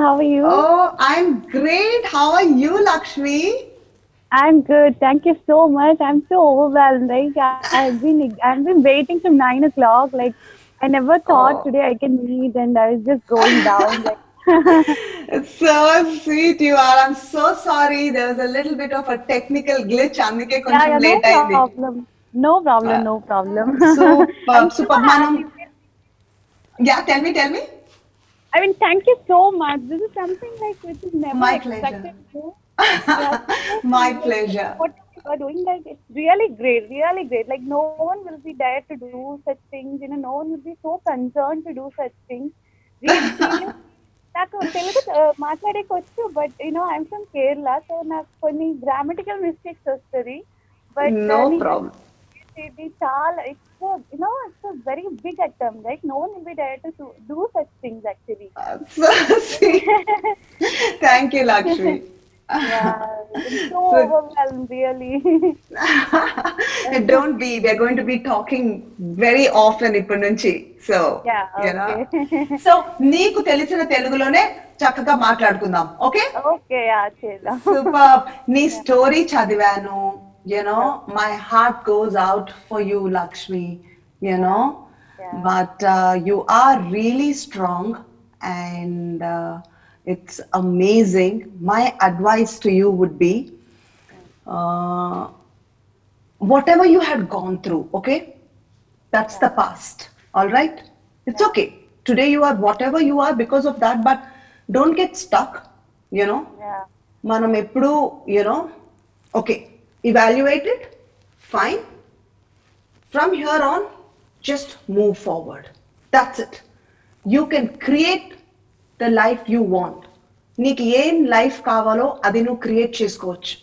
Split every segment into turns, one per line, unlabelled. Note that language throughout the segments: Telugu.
How are you?
Oh, I'm great. How are you, Lakshmi?
I'm good. Thank you so much. I'm so overwhelmed. Like I, have been I've been waiting from nine o'clock. Like I never thought
oh.
today I can meet, and I was just going down. Like
it's so sweet you are. I'm so sorry. There was a little bit of a technical glitch.
Yeah, yeah,
late no
problem. No problem. Uh, no problem. So,
uh, super,
super
Yeah, tell me, tell me.
I mean, thank you so much. This is something like which is never
My
expected.
pleasure.
to. Yeah, so
My
great.
pleasure.
What you are doing, like it's really great, really great. Like no one will be there to do such things. You know, no one will be so concerned to do such things. Really, serious. నాకు తెలుగు uh, మాట్లాడేకి వచ్చు but you know I'm from Kerala so నాకు కొన్ని గ్రామటికల్ మిస్టేక్స్ వస్తుంది but
no thank you Lakshmi
Yeah, I'm so
So-
overwhelmed, really.
Don't be we're going to be talking very often ఇప్పటి నుంచి. సో. సో నీకు తెలిసిన తెలుగులోనే చక్కగా మాట్లాడుకుందాం ఓకే. సూపర్ నీ స్టోరీ చదివాను. You know my heart goes out for you Lakshmi you know
Yeah.
But you are really strong and it's amazing my advice to you would be whatever you had gone through, okay? That's the past. All right? It's okay. Today you are whatever you are because of that, but don't get stuck, you know.
Yeah,
మనం ఎప్పుడు you know okay Evaluate it fine from here on just move forward that's it you can create the life you want నీకు ఏం లైఫ్ కావాలో అది నువ్వు క్రియేట్ చేసుకోవచ్చు.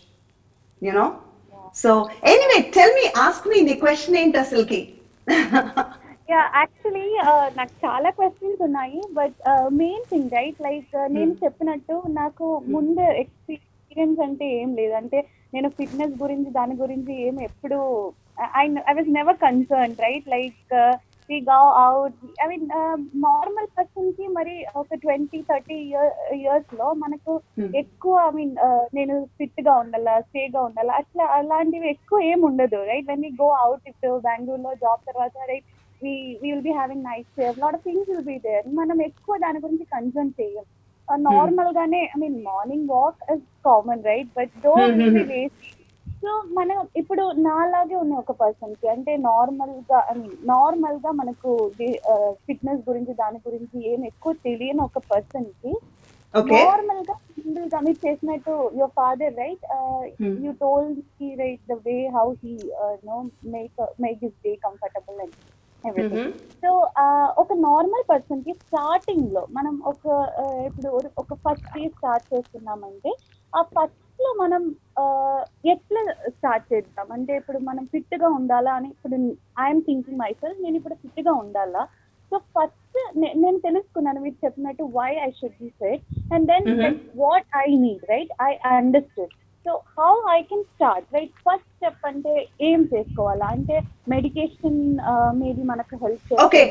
You know so anyway tell me ask me నీ క్వశ్చన్ ఏంటి అసలుకి?
Yeah. Actually, uh, నాకు చాలా క్వశ్చన్స్ ఉన్నాయి but main thing right like నేను చెప్పినట్టు నాకు ముందు ఎక్స్పీరియన్స్ అంటే ఏం లేదు. అంటే నేను ఫిట్నెస్ గురించి దాని గురించి ఏం ఎప్పుడు I I was never concern right like we go out I mean normal పర్సన్కి మరి ఒక ట్వంటీ థర్టీ ఇయర్స్లో మనకు
Hmm.
ఎక్కువ ఐ మీన్ నేను ఫిట్గా ఉండాలా స్టే గా ఉండాలా అట్లా అలాంటివి ఎక్కువ ఏం ఉండదు రైట్ వెన్ గో అవుట్ ఇప్పుడు బెంగళూరులో జాబ్ తర్వాత right we will be having night save lot of things will be there మనం ఎక్కువ దాని గురించి కన్సర్న్ చేయం. నార్మల్ గానే I mean morning walk is common right but though
Hmm, hmm, hmm.
So మనం ఇప్పుడు నాలాగే ఉన్న ఒక పర్సన్కి అంటే నార్మల్గా ఐ మీన్ నార్మల్గా మనకు ఫిట్నెస్ గురించి దాని గురించి ఏం ఎక్కువ తెలియని ఒక పర్సన్కి నార్మల్గా సింగిల్గా మీరు చేసినట్టు your father right
Hmm.
You told he right the way how he know make make his day comfortable and everything so ఒక నార్మల్ పర్సన్కి స్టార్టింగ్లో మనం ఒక uh, ఇప్పుడు ఒక- ఫస్ట్ డే స్టార్ట్ చేస్తున్నామంటే ఆ ఫస్ట్లో మనం uh, ఎట్లా స్టార్ట్ చేద్దాం? అంటే ఇప్పుడు మనం ఫిట్గా ఉండాలా అని ఇప్పుడు ఐఎమ్ థింకింగ్ మై సెల్ఫ్ నేను ఇప్పుడు ఫిట్గా ఉండాలా? సో ఫస్ట్ నేను తెలుసుకున్నాను మీరు చెప్పినట్టు why I should be fit and
then.
What I need right I understood so how I can start right first step అంటే ఏం చేసుకోవాలా? అంటే మెడికేషన్ మేబీ మనకు
help
okay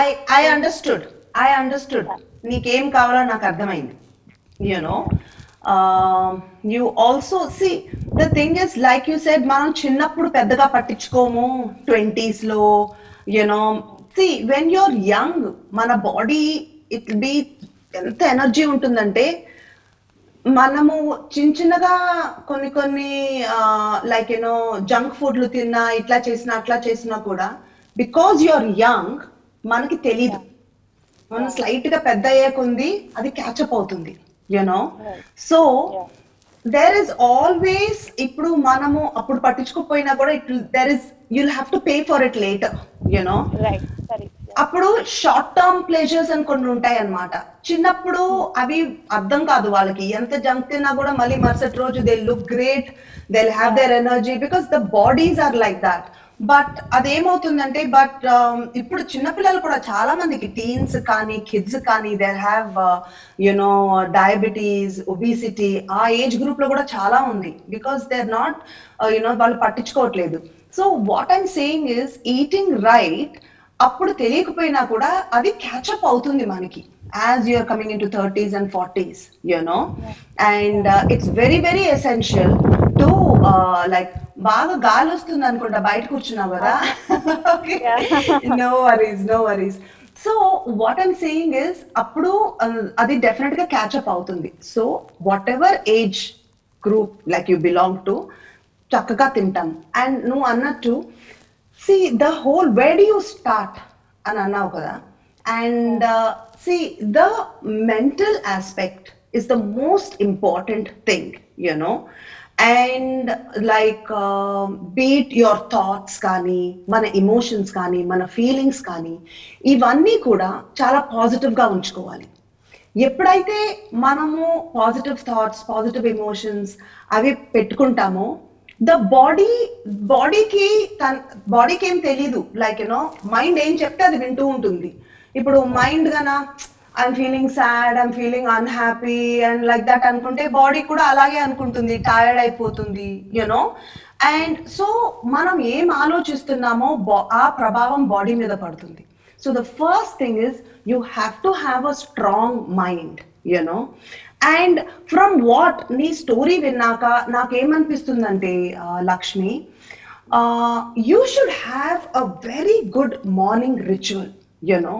I I understood I understood నీకేం కావాలో నాకు అర్థమైంది. You know you also see the thing is like you said మనం చిన్నప్పుడు పెద్దగా పట్టించుకోము ట్వంటీస్లో you know see when you're young మన బాడీ ఇట్ బి ఎంత ఎనర్జీ ఉంటుందంటే మనము చిన్న చిన్నగా కొన్ని కొన్ని లైక్ యూనో జంక్ ఫుడ్లు తిన్నా ఇట్లా చేసినా అట్లా చేసినా కూడా బికాజ్ యువర్ యంగ్ మనకి తెలీదు. మనం స్లైట్గా పెద్ద అయ్యేకుంది అది క్యాచప్ అవుతుంది you know.
So.
There is always ఇప్పుడు మనము అప్పుడు పట్టించుకోకపోయినా కూడా it there is you'll have to pay for it later
you know
అప్పుడు షార్ట్ టర్మ్ ప్లేజర్స్ అని కొన్ని ఉంటాయి అన్నమాట. చిన్నప్పుడు అవి అర్థం కాదు వాళ్ళకి. ఎంత జంక్ తిన్నా కూడా మళ్ళీ మరుసటి రోజు they look great they have their energy because the bodies are like that but అదేమవుతుందంటే but um, ఇప్పుడు చిన్నపిల్లలు కూడా చాలా మందికి టీన్స్ కానీ కిడ్స్ కానీ they have you know diabetes obesity ఆ ఏజ్ గ్రూప్లో కూడా చాలా ఉంది. Because they are not you know వాళ్ళు పట్టించుకోవట్లేదు. So what I'm saying is eating right అప్పుడు తెలియకపోయినా కూడా అది క్యాచప్ అవుతుంది మనకి. Coming into 30s and 40s you know? And uh, it's very very essential to uh, like బాగా గాలి వస్తుంది అనుకుంటా బయట కూర్చున్నావు కదా? No worries no worries so what I'm saying is అప్పుడు uh, అది డెఫినెట్గా క్యాచప్ అవుతుంది. So whatever age group like you belong to చక్కగా తింటాం. అండ్ నువ్వు అన్నట్టు see the whole where you start అని అన్నావు కదా. And see the mental aspect is the most important thing you know and like beat your thoughts కానీ మన ఎమోషన్స్ కానీ మన ఫీలింగ్స్ కానీ ఇవన్నీ కూడా చాలా పాజిటివ్గా ఉంచుకోవాలి. ఎప్పుడైతే మనము పాజిటివ్ థాట్స్ పాజిటివ్ ఎమోషన్స్ అవి పెట్టుకుంటామో ద బాడీ బాడీకి తన బాడీకి ఏం తెలీదు లైక్ యూనో మైండ్ ఏం చెప్తే అది వింటూ ఉంటుంది. ఇప్పుడు mind Gana I'm feeling sad I'm feeling unhappy and like that అనుకుంటే బాడీ కూడా అలాగే అనుకుంటుంది. టైర్డ్ అయిపోతుంది యునో అండ్ సో మనం ఏం ఆలోచిస్తున్నామో ఆ ప్రభావం బాడీ మీద పడుతుంది. So the first thing is you have to have a strong mind you know and from what నీ స్టోరీ విన్నాక నాకేమనిపిస్తుందంటే Lakshmi you should have a very good morning ritual you know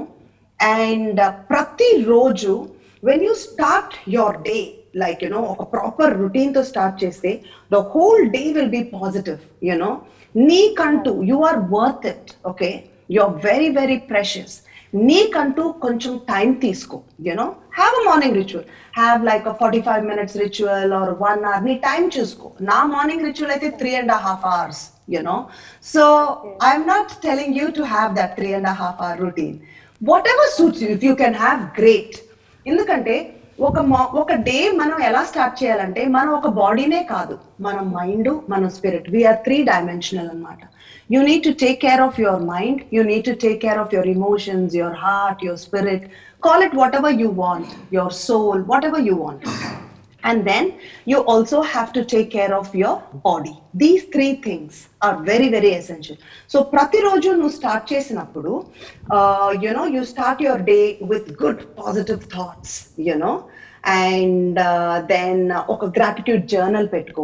and ప్రతిరోజు when you start your day like you know ఒక ప్రాపర్ రొటీన్తో స్టార్ట్ చేస్తే the whole day will be positive you know నీకంటూ you are worth it okay you are very very precious నీకంటూ కొంచెం టైం తీసుకో you know have a morning ritual have like a forty five minutes ritual or one hour నీ టైం చూసుకో. నా మార్నింగ్ రిచువల్ అయితే three and half hours you know so I'm not telling you to have that three and half hour routine whatever suits you if you can have great ఎందుకంటే ఒక మా- ఒక డే మనం ఎలా స్టార్ట్ చేయాలంటే మనం ఒక బాడీనే కాదు. మన మైండ్ మన స్పిరిట్ వీఆర్ త్రీ డైమెన్షనల్ అన్నమాట. you need to take care of your mind you need to take care of your emotions your heart your spirit call it whatever you want your soul whatever you want and then you also have to take care of your body these three things are very very essential so ప్రతిరోజు నువ్వు స్టార్ట్ చేసినప్పుడు you know you start your day with good positive thoughts you know and then ఒక గ్రాటిట్యూడ్ జర్నల్ పెట్టుకో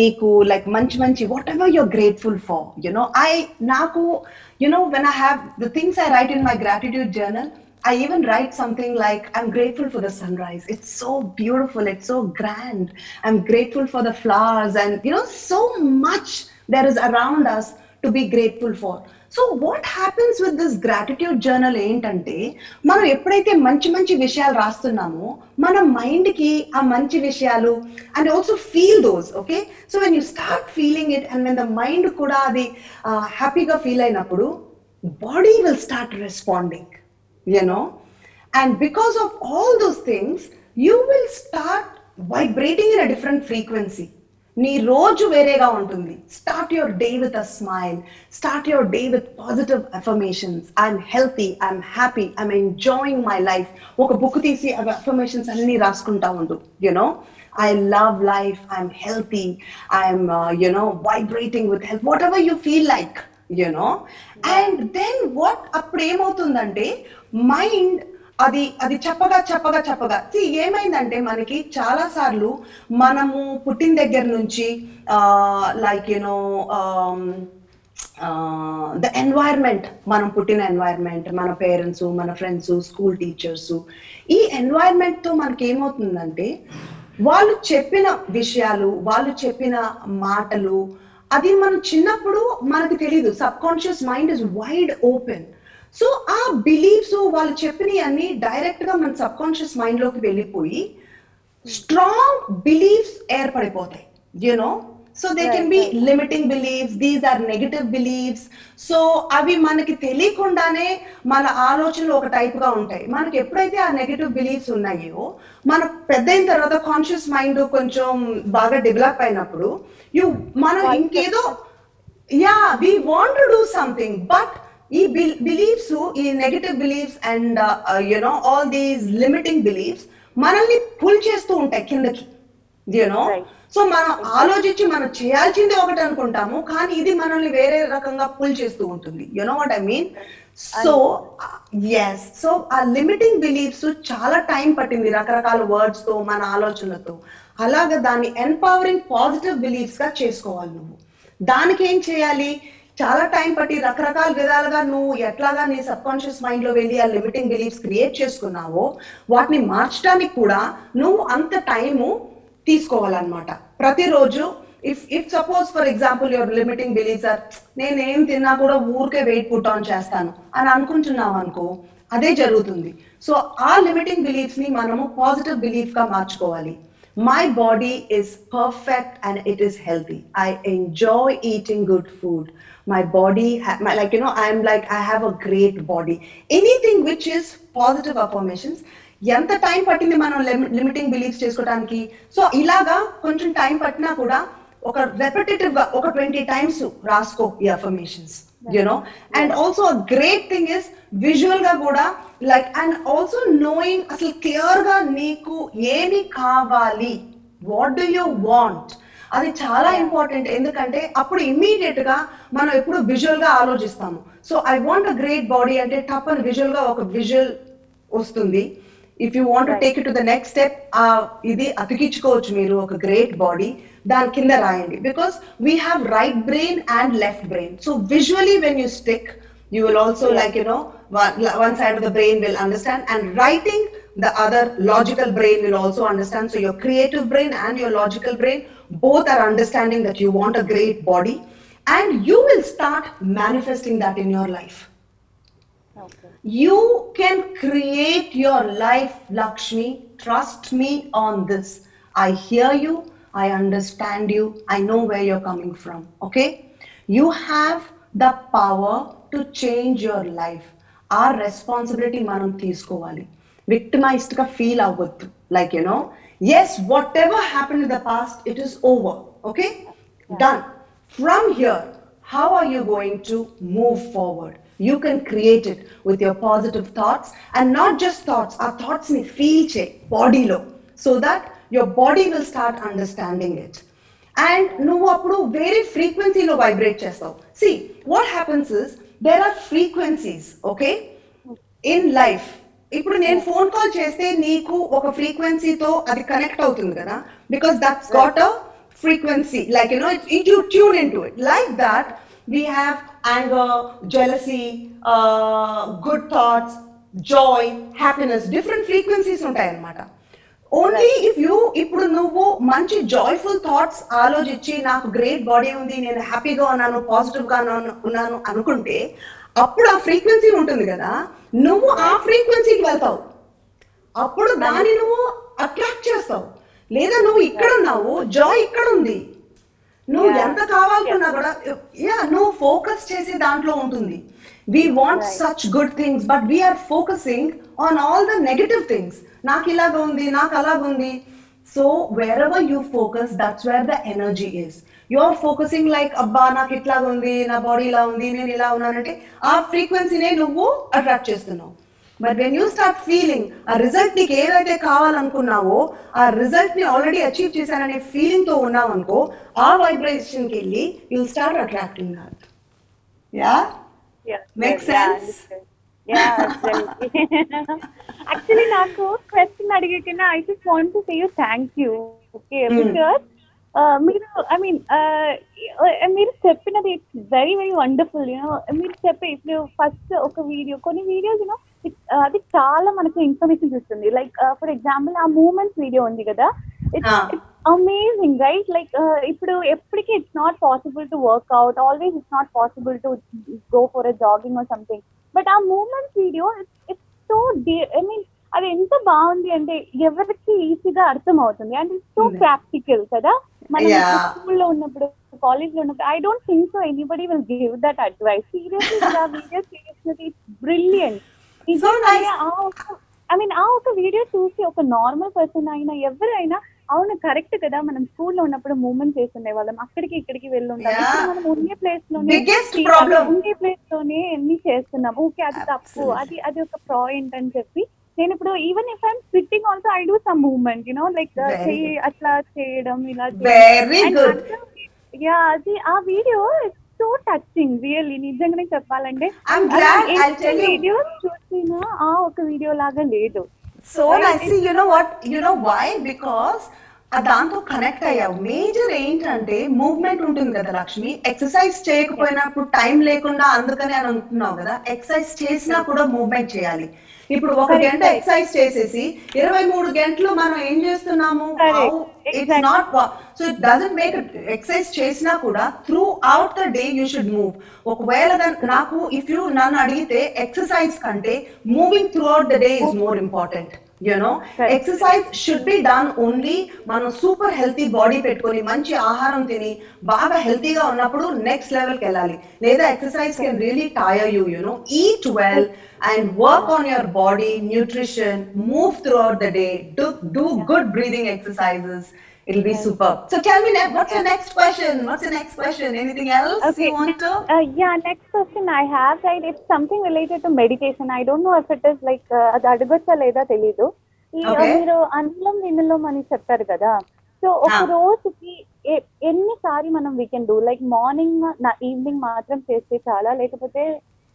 నీకు లైక్ మంచి మంచి whatever you're grateful for you know I నాకు you know when I have the things I write in my gratitude journal I even write something like, I'm grateful for the sunrise. It's so beautiful. It's so grand. I'm grateful for the flowers and, you know, so much there is around us to be grateful for. So what happens with this gratitude journal ఏంటంటే మనం ఎప్పుడైతే మంచి మంచి విషయాలు రాస్తున్నామో మన మైండ్కి ఆ మంచి విషయాలు and also feel those okay so when you start feeling it and when the mind కూడా అది హ్యాపీగా ఫీల్ అయినప్పుడు body will start responding you know and because of all those things you will start vibrating in a different frequency నీ రోజు వేరేగా ఉంటుంది. Start your day with a smile start your day with positive affirmations I'm healthy I'm happy I'm enjoying my life ఒక బుక్ తీసి అవి అఫర్మేషన్స్ అన్ని రాసుకుంటా ఉండు. You know I love life I'm healthy I'm you know vibrating with health whatever you feel like you know and then what అప్పుడు ఏమవుతుందంటే మైండ్ అది అది చెప్పగా చెప్పగా చెప్పగా. ఏమైందంటే మనకి చాలా సార్లు మనము పుట్టిన దగ్గర నుంచి లైక్ యూనో ద ఎన్వైర్న్మెంట్ మనం పుట్టిన ఎన్వైర్న్మెంట్ మన పేరెంట్స్ మన ఫ్రెండ్స్ స్కూల్ టీచర్స్ ఈ ఎన్వైర్న్మెంట్తో తో మనకి ఏమవుతుందంటే వాళ్ళు చెప్పిన విషయాలు వాళ్ళు చెప్పిన మాటలు అది మనం చిన్నప్పుడు మనకు తెలియదు subconscious mind is wide open so ఆ బిలీఫ్స్ వాళ్ళు చెప్పినవి అన్ని డైరెక్ట్గా మన సబ్ కాన్షియస్ మైండ్లోకి వెళ్ళిపోయి strong beliefs ఏర్పడిపోతాయి you know so they can be limiting beliefs these are negative beliefs so అవి మనకి తెలియకుండానే మన ఆలోచనలు ఒక టైప్గా ఉంటాయి. మనకి ఎప్పుడైతే ఆ నెగటివ్ బిలీఫ్స్ ఉన్నాయో మన పెద్ద అయిన తర్వాత కాన్షియస్ మైండ్ కొంచెం బాగా డెవలప్ అయినప్పుడు యు మనం ఇంకేదో yeah we want to do something but ఈ బిలీఫ్స్ ఈ negative beliefs and you know all these limiting beliefs మనల్ని పుల్ చేస్తూ ఉంటాయి కిందకి. యూనో. సో మనం ఆలోచించి మనం చేయాల్సింది ఒకటి అనుకుంటాము కానీ ఇది మనల్ని వేరే రకంగా పుల్ చేస్తూ ఉంటుంది. You know what I mean so yes so ఆ లిమిటింగ్ బిలీఫ్స్ చాలా టైం పట్టింది రకరకాల వర్డ్స్తో మన ఆలోచనలతో. అలాగా దాన్ని ఎంపవరింగ్ పాజిటివ్ బిలీఫ్స్గా చేసుకోవాలి నువ్వు. దానికి ఏం చేయాలి? చాలా టైం పట్టి రకరకాల విధాలుగా నువ్వు ఎట్లాగా నీ సబ్ కాన్షియస్ మైండ్లో వెళ్ళి ఆ లిమిటింగ్ బిలీఫ్స్ క్రియేట్ చేసుకున్నావో వాటిని మార్చడానికి కూడా నువ్వు అంత టైము తీసుకోవాలన్నమాట. ప్రతిరోజు if if suppose for example your limiting beliefs నేను నేనేం తిన్నా కూడా ఊరికే వెయిట్ పుట్ ఆన్ చేస్తాను అని అనుకుంటున్నావు అనుకో అదే జరుగుతుంది. సో ఆ లిమిటింగ్ బిలీఫ్స్ని మనము పాజిటివ్ బిలీఫ్గా మార్చుకోవాలి. My body is perfect and it is healthy I enjoy eating good food my body my, like you know i'm like i have a great body. Anything which is positive affirmations ఎంత టైం పట్టింది మనం లిమిటింగ్ బిలీఫ్స్ చేసుకోవడానికి సో ఇలాగా కొంచెం టైం పట్టినా కూడా ఒక రెపిటేటివ్గా ఒక ట్వంటీ టైమ్స్ రాసుకో ఈ affirmations you know and also great thing is విజువల్గా కూడా లైక్ అండ్ ఆల్సో నోయింగ్ అసలు క్లియర్గా నీకు ఏమి కావాలి? వాట్ డూ యూ వాంట్ అది చాలా ఇంపార్టెంట్ ఎందుకంటే అప్పుడు ఇమ్మీడియట్గా మనం ఎప్పుడు విజువల్గా ఆలోచిస్తాము. So I want a great body అంటే టప్ అని విజువల్గా ఒక విజువల్ వస్తుంది. If you want take it to the next step ఇది అతికించుకోవచ్చు మీరు ఒక గ్రేట్ బాడీ దాని కింద రాయండి. Because we have right brain and left brain so visually when you stick will also like you know one, one side of the brain will understand and writing the other logical brain will also understand. So your creative brain and your logical brain both are understanding that you want a great body and you will start manifesting that in your life
Okay.
you can create your life lakshmi trust me on this i hear you i understand you i know where you're coming from okay you have the power to change your life ఆ రెస్పాన్సిబిలిటీ మనం తీసుకోవాలి విక్టిమైజ్డ్ గా ఫీల్ అవ్వద్దు like you no yes whatever happen in the past it is over okay done from here how are you going to move forward you can create it with your positive thoughts and not just thoughts our thoughts ni feel che body lo so that your body will start understanding it and నువ్వు అప్పుడు వేరే ఫ్రీక్వెన్సీలో వైబ్రేట్ చేస్తావు see what happens is there are frequencies okay in life ఇప్పుడు నేను ఫోన్ కాల్ చేస్తే నీకు ఒక ఫ్రీక్వెన్సీతో అది కనెక్ట్ అవుతుంది కదా? Because that's got a frequency like you know it, it, you tune into it. Like that we have anger jealousy uh, good thoughts joy happiness different frequencies ఉంటాయి అన్నమాట ఓన్లీ ఇఫ్ యూ ఇప్పుడు నువ్వు మంచి జాయ్ఫుల్ థాట్స్ ఆలోచించి నాకు గ్రేట్ బాడీ ఉంది నేను హ్యాపీగా ఉన్నాను పాజిటివ్గా ఉన్నాను- ఉన్నాను అనుకుంటే అప్పుడు ఆ ఫ్రీక్వెన్సీ ఉంటుంది కదా. నువ్వు ఆ ఫ్రీక్వెన్సీకి వెళ్తావు. అప్పుడు దాన్ని నువ్వు అట్రాక్ట్ చేస్తావు. లేదా నువ్వు ఇక్కడ ఉన్నావు జాయ్ ఇక్కడ ఉంది. నువ్వు. ఎంత కావాలనుకున్నా కూడా యా నువ్వు ఫోకస్ చేసే దాంట్లో ఉంటుంది. We
want.
Such good things but we're focusing on all the negative things నాకు ఇలాగ ఉంది నాకు అలాగ ఉంది. So wherever you focus that's where the energy is you are focusing like అబ్బా నాకు ఇట్లాగ ఉంది నా బాడీ ఇలా ఉంది నేను ఇలా ఉన్నానంటే ఆ ఫ్రీక్వెన్సీనే నువ్వు అట్రాక్ట్ చేస్తున్నావు but when you start feeling ఆ రిజల్ట్ నీకు ఏదైతే కావాలనుకున్నావో ఆ రిజల్ట్ని ఆల్రెడీ అచీవ్ చేశాననే ఫీలింగ్తో ఉన్నావు అనుకో ఆ వైబ్రేషన్కి వెళ్ళి you'll start attracting that
yeah. Yeah, absolutely. Actually, నాకు question అడిగేకన్నా I just want to say you thank you
okay.
Because మీరు ఐ మీన్ మీరు చెప్పినది it's very very wonderful you know మీరు చెప్పే ఇప్పుడు ఫస్ట్ ఒక వీడియో కొన్ని వీడియోస్ యూనో అది చాలా మనకు ఇన్ఫర్మేషన్ ఇస్తుంది లైక్ ఫర్ ఎగ్జాంపుల్ ఆ మూమెంట్స్ వీడియో ఉంది కదా. ఇట్స్ అమేజింగ్ రైట్ లైక్ ఇప్పుడు ఎప్పటికీ it's not possible to work out always it's not possible to go for a jogging or something but ఆ moments video it's so I mean అది ఎంత బాగుంది అంటే ఎవరికి ఈజీగా అర్థం అవుతుంది అండ్ ఇట్స్ సో. ప్రాక్టికల్ కదా మనం. స్కూల్లో ఉన్నప్పుడు కాలేజ్లో ఉన్నప్పుడు I don't think so anybody will give that advice seriously ఆ వీడియో చేసినది ఇట్స్ బ్రిలియంట్. ఐ మీన్ ఆ ఒక వీడియో చూసి ఒక నార్మల్ పర్సన్ అయినా ఎవరైనా అవును కరెక్ట్ కదా మనం స్కూల్లో ఉన్నప్పుడు మూమెంట్ చేస్తుండే వాళ్ళం అక్కడికి ఇక్కడికి వెళ్ళి ఉంటాం
Yeah.
ఇప్పుడు మనం ఉండే
ప్లేస్లోనే.
ఉండే ప్లేస్లోనే అన్ని చేస్తున్నాం ఓకే అది తప్పు. అది అది ఒక పాయింట్ అని చెప్పి నేను ఇప్పుడు even if I'm sitting also I do some movement you know
like.
అట్లా చేయడం ఇలా. యా అది ఆ వీడియో సో టచింగ్ రియల్లీ నిజంగానే చెప్పాలంటే.
I'm glad, I'll tell you.
Videos చూసిన ఆ ఒక వీడియో లాగా లేదు.
So nice you know what you know why because దాంతో కనెక్ట్ అయ్యావు. మేజర్ ఏంటంటే మూవ్మెంట్ ఉంటుంది కదా లక్ష్మి. ఎక్సర్సైజ్ చేయకపోయినప్పుడు టైం లేకుండా అందుకని అని అనుకున్నావు కదా. ఎక్సర్సైజ్ చేసినా కూడా మూవ్మెంట్ చేయాలి. ఇప్పుడు ఒక గంట. ఎక్సర్సైజ్ చేసేసి ఇరవై మూడు గంటలు మనం ఏం చేస్తున్నాము?
It's.
Not so it doesn't make exercise చేసినా కూడా throughout the day you should move ఒకవేళ నాకు ఇఫ్ యూ నన్ను అడిగితే ఎక్సర్సైజ్ కంటే moving throughout the day is more important you know
Correct.
Exercise should be done only మనం సూపర్ హెల్తీ బాడీ పెట్టుకొని మంచి ఆహారం తిని బాగా హెల్తీగా ఉన్నప్పుడు నెక్స్ట్ లెవెల్కి వెళ్ళాలి. లేదా exercise can really tire you you know eat well and work on your body nutrition move throughout the day do do good breathing exercises It'll be super. So tell me, what's your next question? What's your next question? Anything else
Okay.
you want to?
Uh, yeah, next question I have, right? It's something related to meditation. I don't know if it is like uh, అది అడగొచ్చా లేదా తెలీదు uh. మీరు అన్నం వినులం అని చెప్పారు కదా సో ఒక
Ah.
రోజుకి ఎన్నిసారి మనం we can do like morning evening మాత్రం చేస్తే చాలా లేకపోతే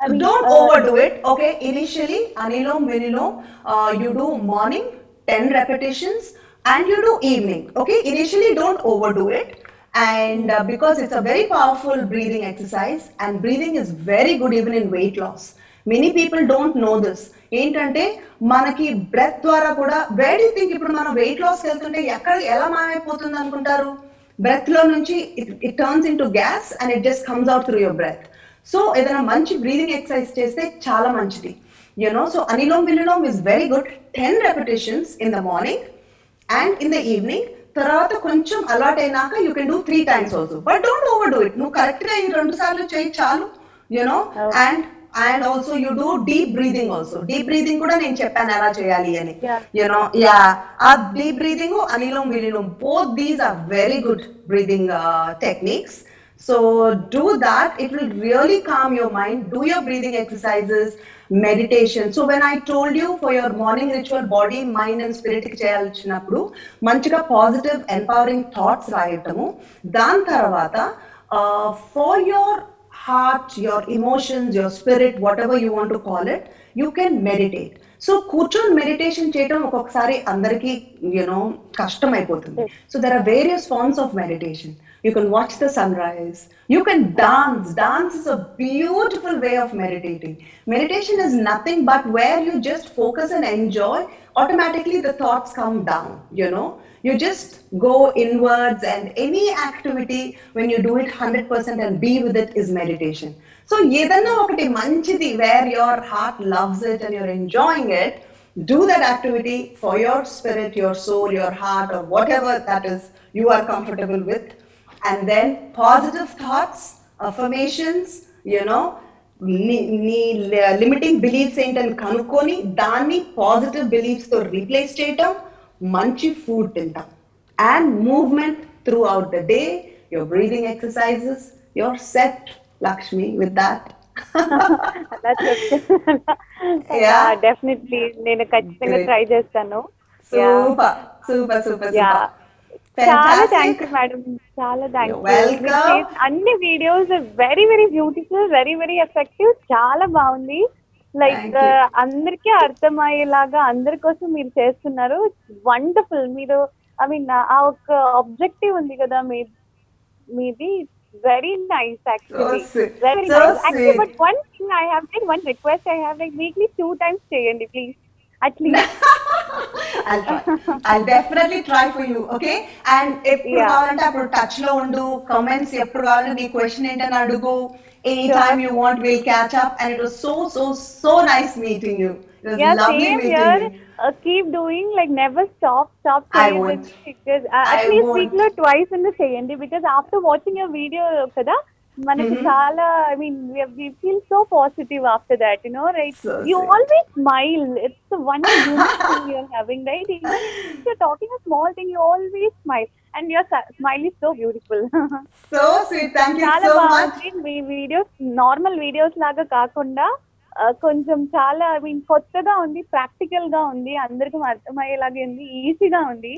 uh,
it. Okay, initially, Anilom Vinilom, uh, you do morning 10 repetitions and you do evening. Okay, initially, don't overdo it. And uh, because it's a very powerful breathing exercise, and breathing is very good even in weight loss. Many people don't know this ఏంటంటే మనకి బ్రెత్ ద్వారా కూడా వేర్ థింక్ ఇప్పుడు మనం వెయిట్ లాస్ వెళ్తుంటే ఎక్కడ ఎలా మాయమైపోతుంది అనుకుంటారు బ్రెత్లో నుంచి it turns into gas and it just comes out through your breath so ఏదైనా మంచి బ్రీదింగ్ ఎక్సర్సైజ్ చేస్తే చాలా మంచిది you know so anulom vilom is very good ten repetitions in the morning and in the evening తర్వాత కొంచెం అలవాట్ అయినాక you can do three times also but don't overdo it నువ్వు కరెక్ట్గా ఈ రెండు సార్లు చేయి చాలు
you know.
And and also you do deep breathing also deep breathing కూడా నేను చెప్పాను ఎలా చేయాలి అని.
Yeah.
యునో యా ఆ deep breathing anulom vilom both these are very good breathing techniques so do that it will really calm your mind do your breathing exercises meditation so when I told you for your morning ritual body mind and స్పిరిట్కి చేయాల్సినప్పుడు మంచిగా పాజిటివ్ ఎంపవరింగ్ థాట్స్ రాయటము. దాని తర్వాత for your heart, your emotions, your spirit, whatever you want to call it, you can meditate. So కూర్చొని మెడిటేషన్ చేయడం ఒక్కొక్కసారి అందరికీ యూనో కష్టం అయిపోతుంది so there are various forms of meditation you can watch the sunrise you can dance dance is a beautiful way of meditating meditation is nothing but where you just focus and enjoy automatically the thoughts come down you know you just go inwards and any activity when you do it 100% and be with it is meditation so ఏదన్నా ఒకటి మంచిది where your heart loves it and you're enjoying it do that activity for your spirit your soul your heart or whatever that is you are comfortable with And then positive thoughts affirmations you know నీ నీ లిమిటింగ్ బిలీఫ్స్ ఏంటని కనుక్కొని దాన్ని పాజిటివ్ బిలీఫ్స్తో రీప్లేస్ చేయటం మంచి ఫుడ్ తింటాం and movement throughout the day your breathing exercises your set Lakshmi
with
that.
Definitely నేను ఖచ్చితంగా. ట్రై చేస్తాను. Super
super. సూపర్
చాలా థ్యాంక్ యూ మేడం చాలా థ్యాంక్
welcome.
అన్ని videos very very beautiful very very effective చాలా బాగుంది.
Like you.
అందరికీ అర్థమయ్యేలాగా అందరి కోసం మీరు చేస్తున్నారు. వండర్ఫుల్ మీరు ఐ మీన్ ఆ ఒక ఆబ్జెక్టివ్ ఉంది కదా మీ మీది.
Very
nice
actually.
Very nice
actually.
But one thing I have like one request I have like weekly two times చేయండి please at least
I'll try. I'll definitely try for you, okay? And ఎప్పుడు. కావాలంటే అప్పుడు టచ్లో ఉండు కమెంట్స్ ఎప్పుడు కావాలంటే నీ క్వశ్చన్ ఏంటని అడుగు any time you want will catch up and it was so so so nice meeting you it was
Yeah,
lovely
same
meeting
here. Uh, keep doing like never stop stop
I won't.
it uh, at
I
least
won't.
week లో twice in the చేయండి because after watching your video కదా మనకి చాలా I mean we feel so positive after that you know right you always smile it's one thing you are having right you talking a small thing you always smile and your smile is so beautiful
so sweet thank you
చాలా బాగుంది మీ వీడియోస్ నార్మల్ వీడియోస్ లాగా కాకుండా కొంచెం చాలా ఐ మీన్ కొత్తగా ఉంది ప్రాక్టికల్గా ఉంది అందరికీ అర్థమయ్యేలాగా ఉంది ఈజీగా ఉంది.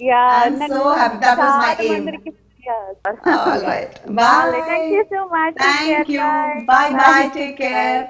యా
నన్ను చాలా మందికి
us.
All right. Bye.
Thank you so much.
Thank you.
Bye.
Bye. Bye. Take care.